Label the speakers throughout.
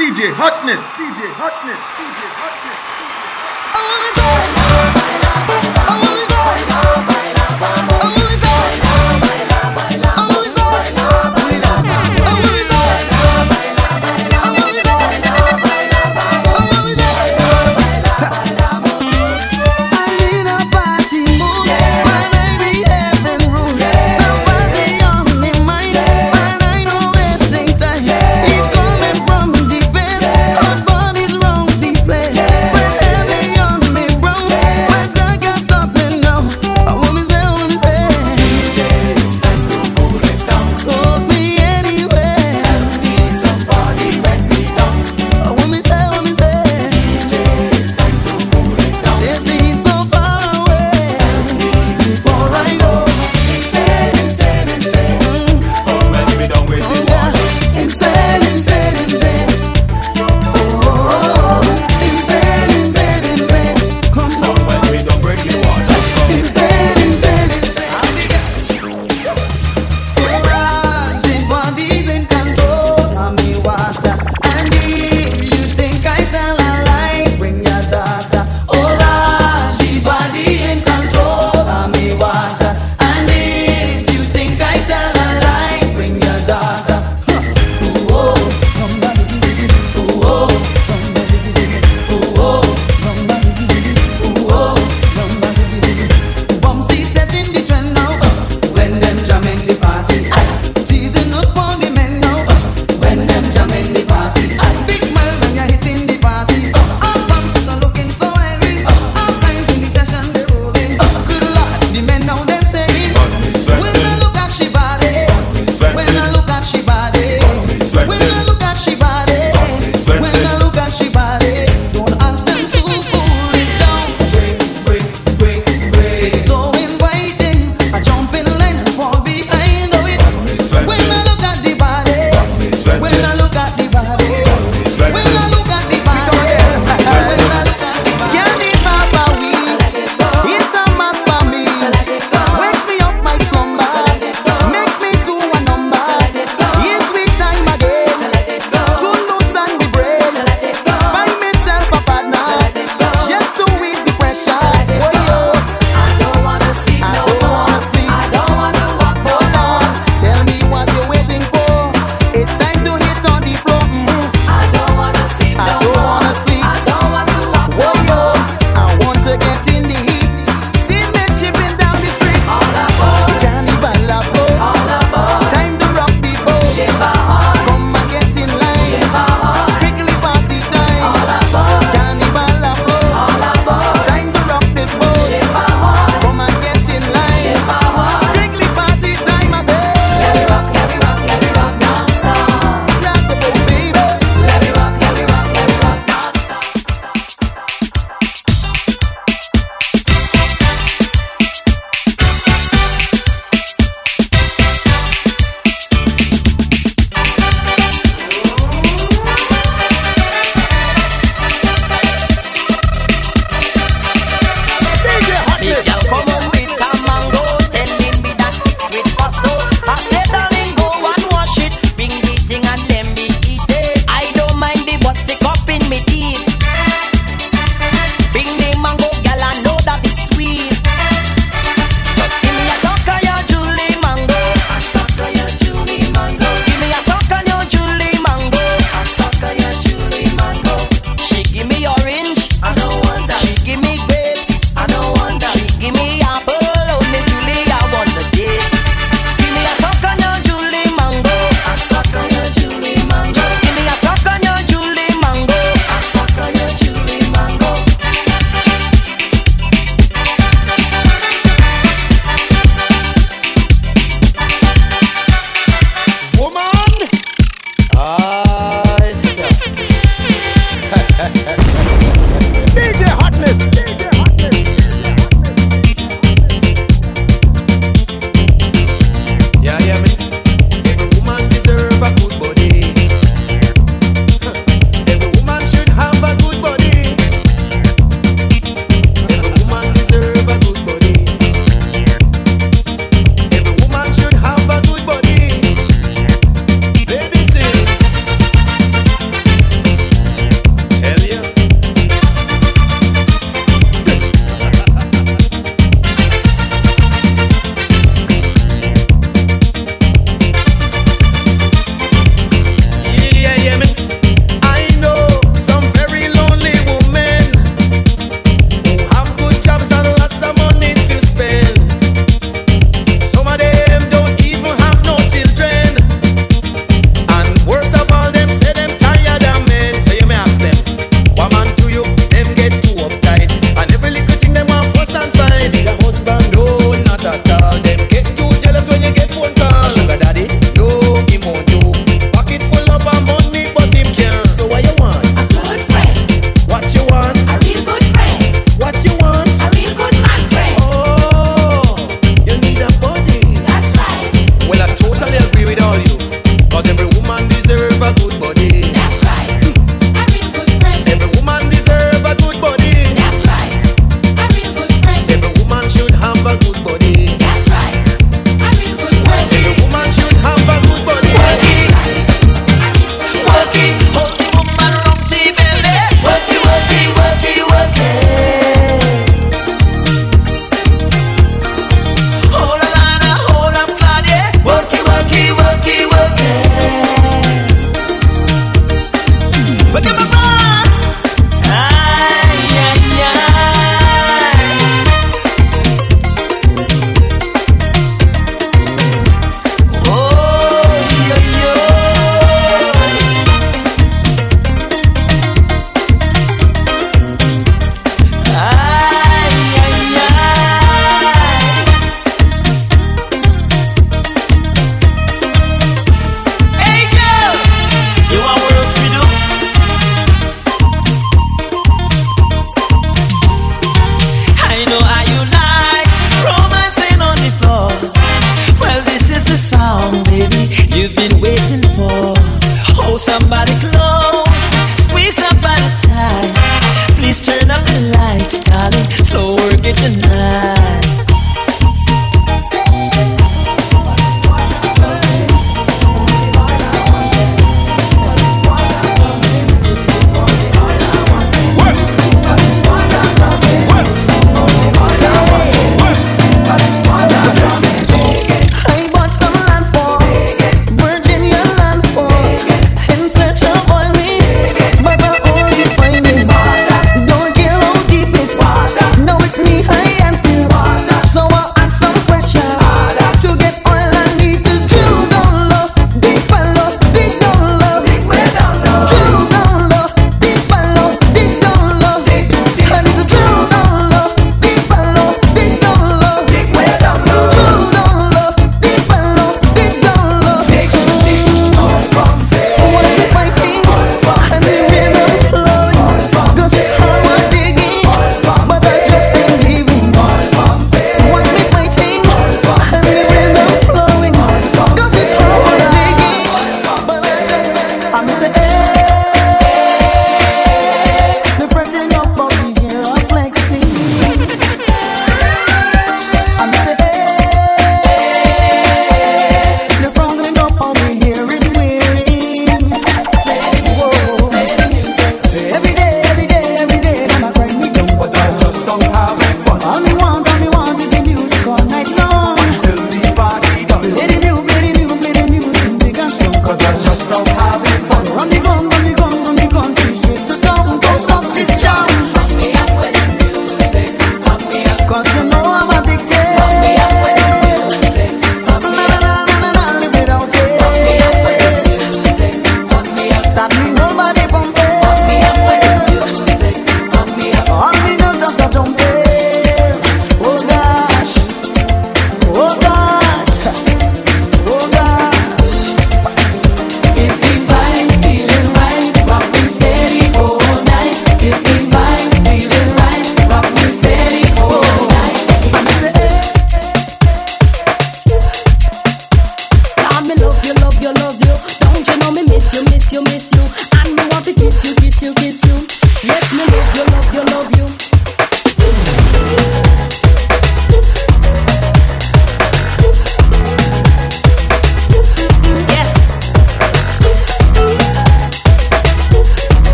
Speaker 1: DJ Hotness. DJ Hotness. DJ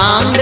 Speaker 2: pan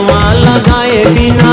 Speaker 2: गिरवा लगाए बिना।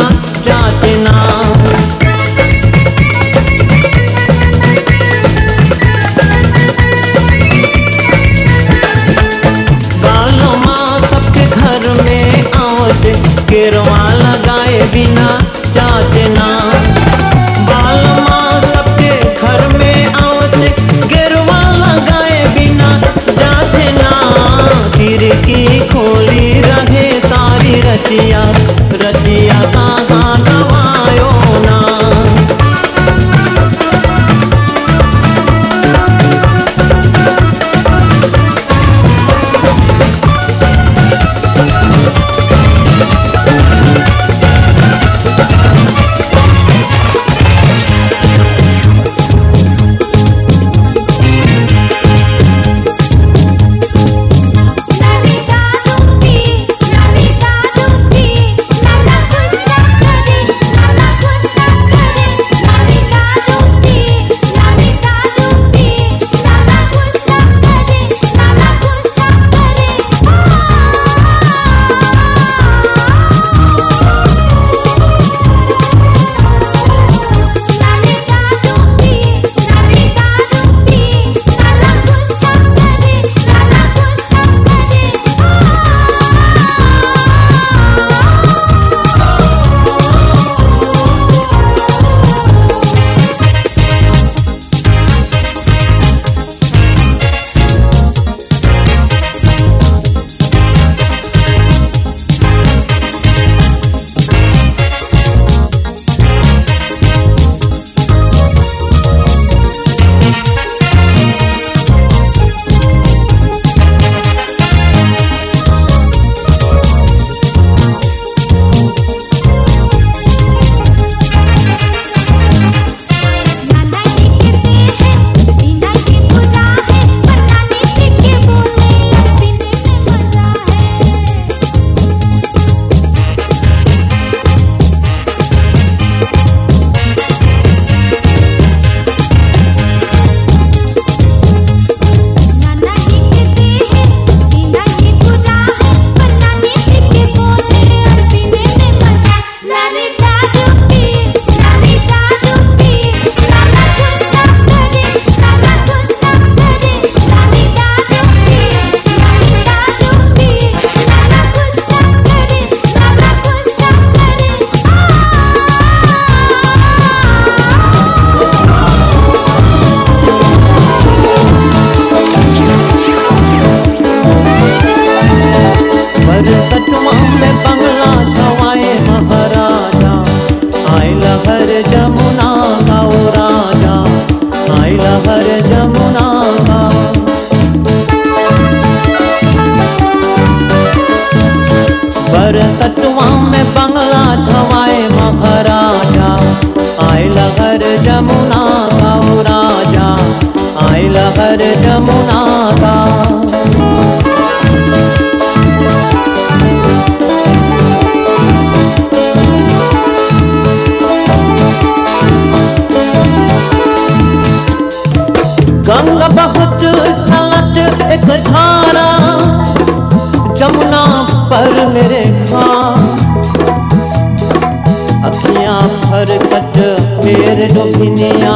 Speaker 2: फेर डोभिनिया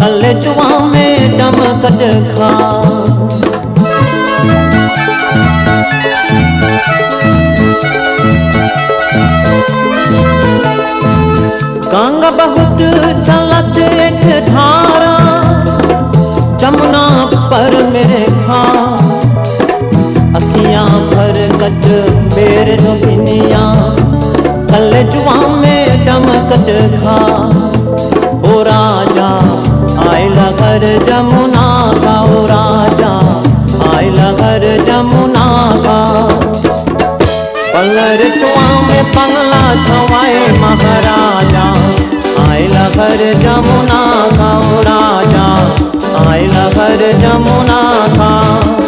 Speaker 2: तले जुआ में डमकट खा गंग बहुत चलत एक धारा, जमुना पर मेरे खा। अखियाँ भर कट मेरे नभिनिया कल जुआ में डमकट खा ओ राजा आइला घर जमुना का, ओ राजा आइला घर जमुना का। पलर चुआ में पगला छवाए महाराजा आइला घर जमुना का, ओ राजा आइला घर जमुना का।